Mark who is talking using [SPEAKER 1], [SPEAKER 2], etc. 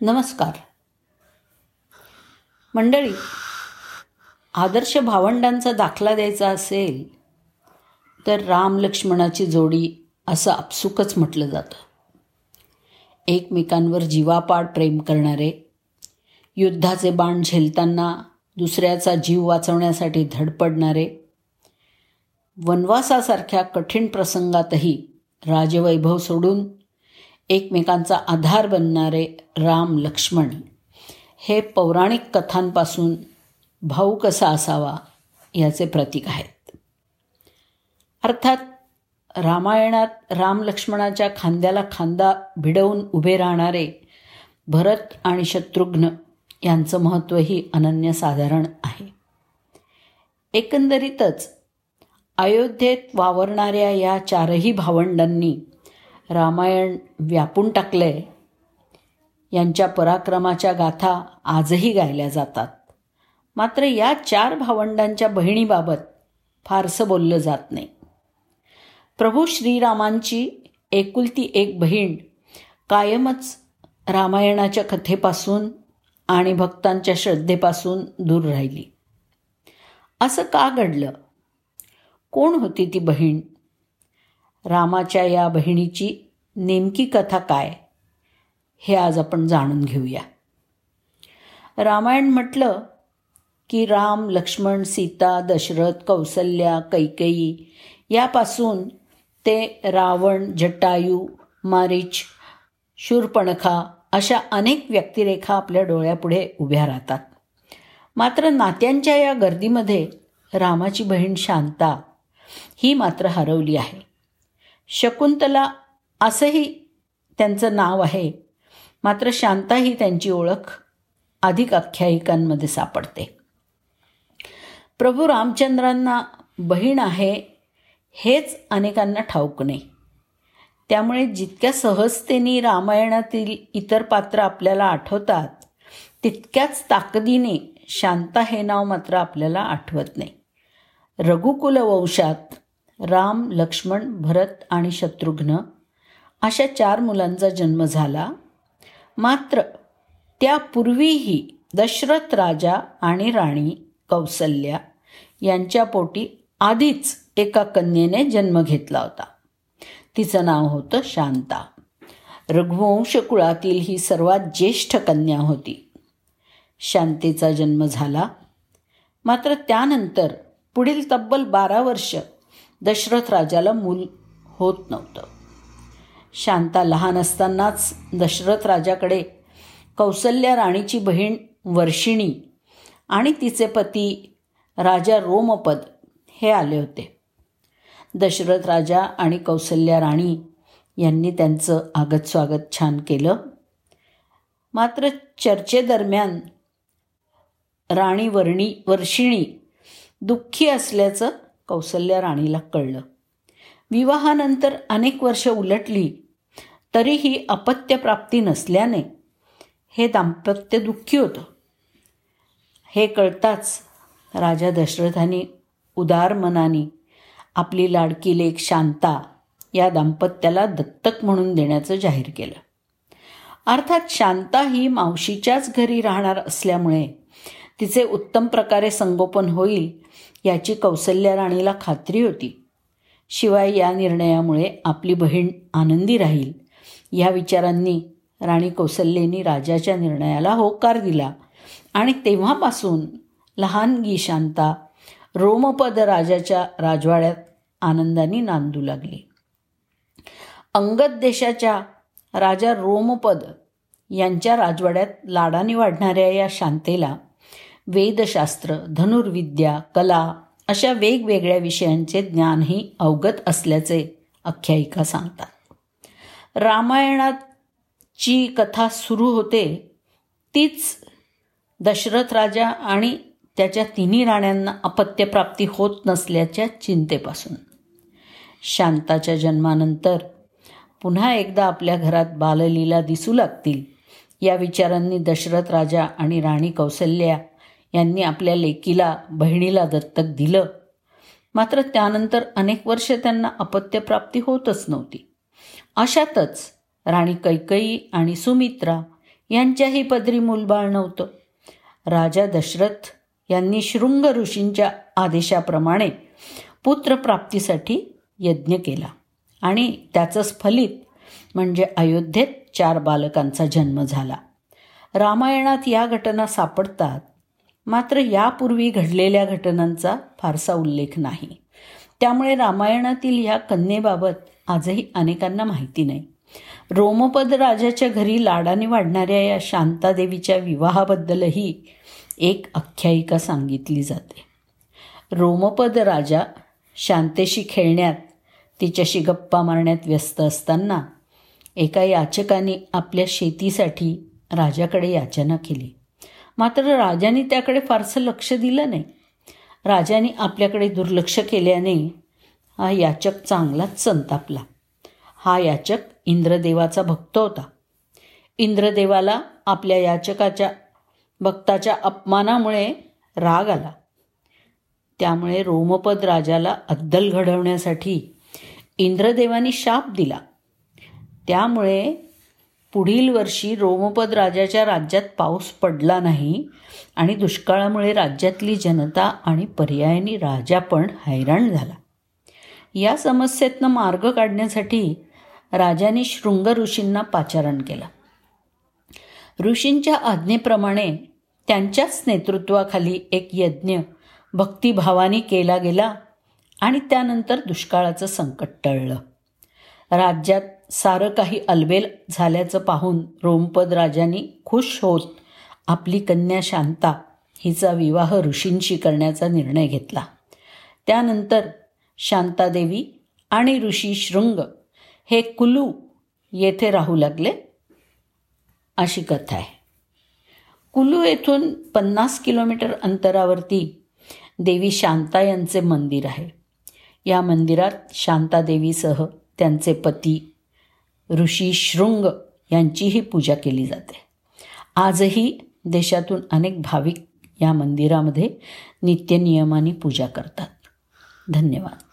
[SPEAKER 1] नमस्कार. मंडळी आदर्श भावंडांचा दाखला द्यायचा असेल तर राम लक्ष्मणाची जोडी असं आपसुकच म्हटलं जातं. एकमेकांवर जीवापाड प्रेम करणारे युद्धाचे बाण झेलताना दुसऱ्याचा जीव वाचवण्यासाठी धडपडणारे वनवासासारख्या कठीण प्रसंगातही राजवैभव सोडून एकमेकांचा आधार बनणारे राम लक्ष्मण. हे पौराणिक कथांपासून भाऊ कसा असावा याचे प्रतीक आहेत. अर्थात रामायणात राम लक्ष्मणाच्या खांद्याला खांदा भिडवून उभे राहणारे भरत आणि शत्रुघ्न यांचं महत्त्वही अनन्यसाधारण आहे. एकंदरीतच अयोध्येत वावरणाऱ्या या चारही भावंडांनी रामायण व्यापून टाकले यांच्या पराक्रमाच्या गाथा आजही गायल्या जातात. मात्र या चार भावंडांच्या बहिणीबाबत फारसं बोललं जात नाही. प्रभू श्रीरामांची एकुलती एक बहीण कायमच रामायणाच्या कथेपासून आणि भक्तांच्या श्रद्धेपासून दूर राहिली. असं का घडलं? कोण होती ती बहीण? रामाच्या या बहिणीची नेमकी कथा काय हे आज आपण जाणून घेऊया. रामायण म्हटलं की राम लक्ष्मण सीता दशरथ कौसल्या कैकेयी यापासून ते रावण जटायू मारीच शूरपणखा अशा अनेक व्यक्तिरेखा आपल्या डोळ्यापुढे उभ्या राहतात. मात्र नात्यांच्या या गर्दीमध्ये रामाची बहीण शांता ही मात्र हरवली आहे. शकुंतला असंही त्यांचं नाव आहे. मात्र शांता ही त्यांची ओळख अधिक आख्यायिकांमध्ये सापडते. प्रभू रामचंद्रांना बहीण आहे हेच अनेकांना ठाऊक नाही. त्यामुळे जितक्या सहजतेने रामायणातील इतर पात्र आपल्याला आठवतात तितक्याच ताकदीने शांता हे नाव मात्र आपल्याला आठवत नाही. रघुकुलवंशात राम लक्ष्मण भरत आणि शत्रुघ्न अशा चार मुलांचा जन्म झाला. मात्र त्यापूर्वीही दशरथ राजा आणि राणी कौसल्या यांच्या पोटी आधीच एका कन्येने जन्म घेतला होता. तिचं नाव होतं शांता. रघुवंश कुळातील ही सर्वात ज्येष्ठ कन्या होती. शांतेचा जन्म झाला. मात्र त्यानंतर पुढील तब्बल बारा वर्ष दशरथ राजाला मूल होत नव्हतं. शांता लहान असतानाच दशरथ राजाकडे कौसल्या राणीची बहीण वर्षिणी आणि तिचे पती राजा रोमपद हे आले होते. दशरथ राजा आणि कौसल्या राणी यांनी त्यांचं आगत स्वागत छान केलं. मात्र चर्चेदरम्यान राणी वर्णी वर्षिणी दुःखी असल्याचं कौसल्या राणीला कळलं. विवाहानंतर अनेक वर्ष उलटली तरीही अपत्यप्राप्ती नसल्याने हे दाम्पत्य दुःखी होतं. हे कळताच राजा दशरथांनी उदार मनाने आपली लाडकी लेख शांता या दाम्पत्याला दत्तक म्हणून देण्याचं जाहीर केलं. अर्थात शांता ही मावशीच्याच घरी राहणार असल्यामुळे तिचे उत्तम प्रकारे संगोपन होईल याची कौसल्या राणीला खात्री होती. शिवाय या निर्णयामुळे आपली बहीण आनंदी राहील. या विचारांनी राणी कौसल्येनी राजाच्या निर्णयाला होकार दिला आणि तेव्हापासून लहानगी शांता रोमपद राजाच्या राजवाड्यात आनंदाने नांदू लागली. अंगद देशाच्या राजा रोमपद यांच्या राजवाड्यात लाडाने वाढणाऱ्या या शांतेला वेदशास्त्र धनुर्विद्या कला अशा वेगवेगळ्या विषयांचे ज्ञानही अवगत असल्याचे आख्यायिका सांगतात. रामायणाची कथा सुरू होते तीच दशरथ राजा आणि त्याच्या तिन्ही राण्यांना अपत्यप्राप्ती होत नसल्याच्या चिंतेपासून. शांताच्या जन्मानंतर पुन्हा एकदा आपल्या घरात बाललीला दिसू लागतील या विचारांनी दशरथ राजा आणि राणी कौशल्या यांनी आपल्या लेकीला बहिणीला दत्तक दिलं. मात्र त्यानंतर अनेक वर्ष त्यांना अपत्यप्राप्ती होतच नव्हती. अशातच राणी कैकई आणि सुमित्रा यांच्याही पदरी मूलबाळ नव्हतं. राजा दशरथ यांनी शृंग ऋषींच्या आदेशाप्रमाणे पुत्रप्राप्तीसाठी यज्ञ केला आणि त्याचंच फलित म्हणजे अयोध्येत चार बालकांचा जन्म झाला. रामायणात या घटना सापडतात मात्र यापूर्वी घडलेल्या घटनांचा फारसा उल्लेख नाही. त्यामुळे रामायणातील या कन्येबाबत आजही अनेकांना माहिती नाही. रोमपद राजाच्या घरी लाडाने वाढणाऱ्या या शांतादेवीच्या विवाहाबद्दलही एक आख्यायिका सांगितली जाते. रोमपद राजा शांतेशी खेळण्यात तिच्याशी गप्पा मारण्यात व्यस्त असताना एका याचकाने आपल्या शेतीसाठी राजाकडे याचना केली. मात्र राजाने त्याकडे फारसं लक्ष दिलं नाही. राजाने आपल्याकडे दुर्लक्ष केल्याने हा याचक चांगलाच संतापला. हा याचक इंद्रदेवाचा भक्त होता. इंद्रदेवाला आपल्या याचकाच्या भक्ताच्या अपमानामुळे राग आला. त्यामुळे रोमपद राजाला अद्दल घडवण्यासाठी इंद्रदेवानी शाप दिला. त्यामुळे पुढील वर्षी रोमपद राजाच्या राज्यात पाऊस पडला नाही आणि दुष्काळामुळे राज्यातली जनता आणि पर्यायाने राजा पण हैराण झाला. या समस्येतनं मार्ग काढण्यासाठी राजाने शृंग ऋषींना पाचारण केलं. ऋषींच्या आज्ञेप्रमाणे त्यांच्याच नेतृत्वाखाली एक यज्ञ भक्तिभावाने केला गेला आणि त्यानंतर दुष्काळाचं संकट टळलं. राज्यात सारं काही अलबेल झाल्याचं पाहून रोमपद राजांनी खुश होत आपली कन्या शांता हिचा विवाह ऋषींशी करण्याचा निर्णय घेतला. त्यानंतर शांतादेवी आणि ऋषी शृंग हे कुलू येथे राहू लागले अशी कथा आहे. कुलू येथून पन्नास किलोमीटर अंतरावरती देवी शांता यांचे मंदिर आहे. या मंदिरात शांतादेवीसह त्यांचे पती ऋषी शृंग यांचीही पूजा केली जाते. आजही देशातून अनेक भाविक या मंदिरामध्ये नित्यनियमाने पूजा करतात. धन्यवाद.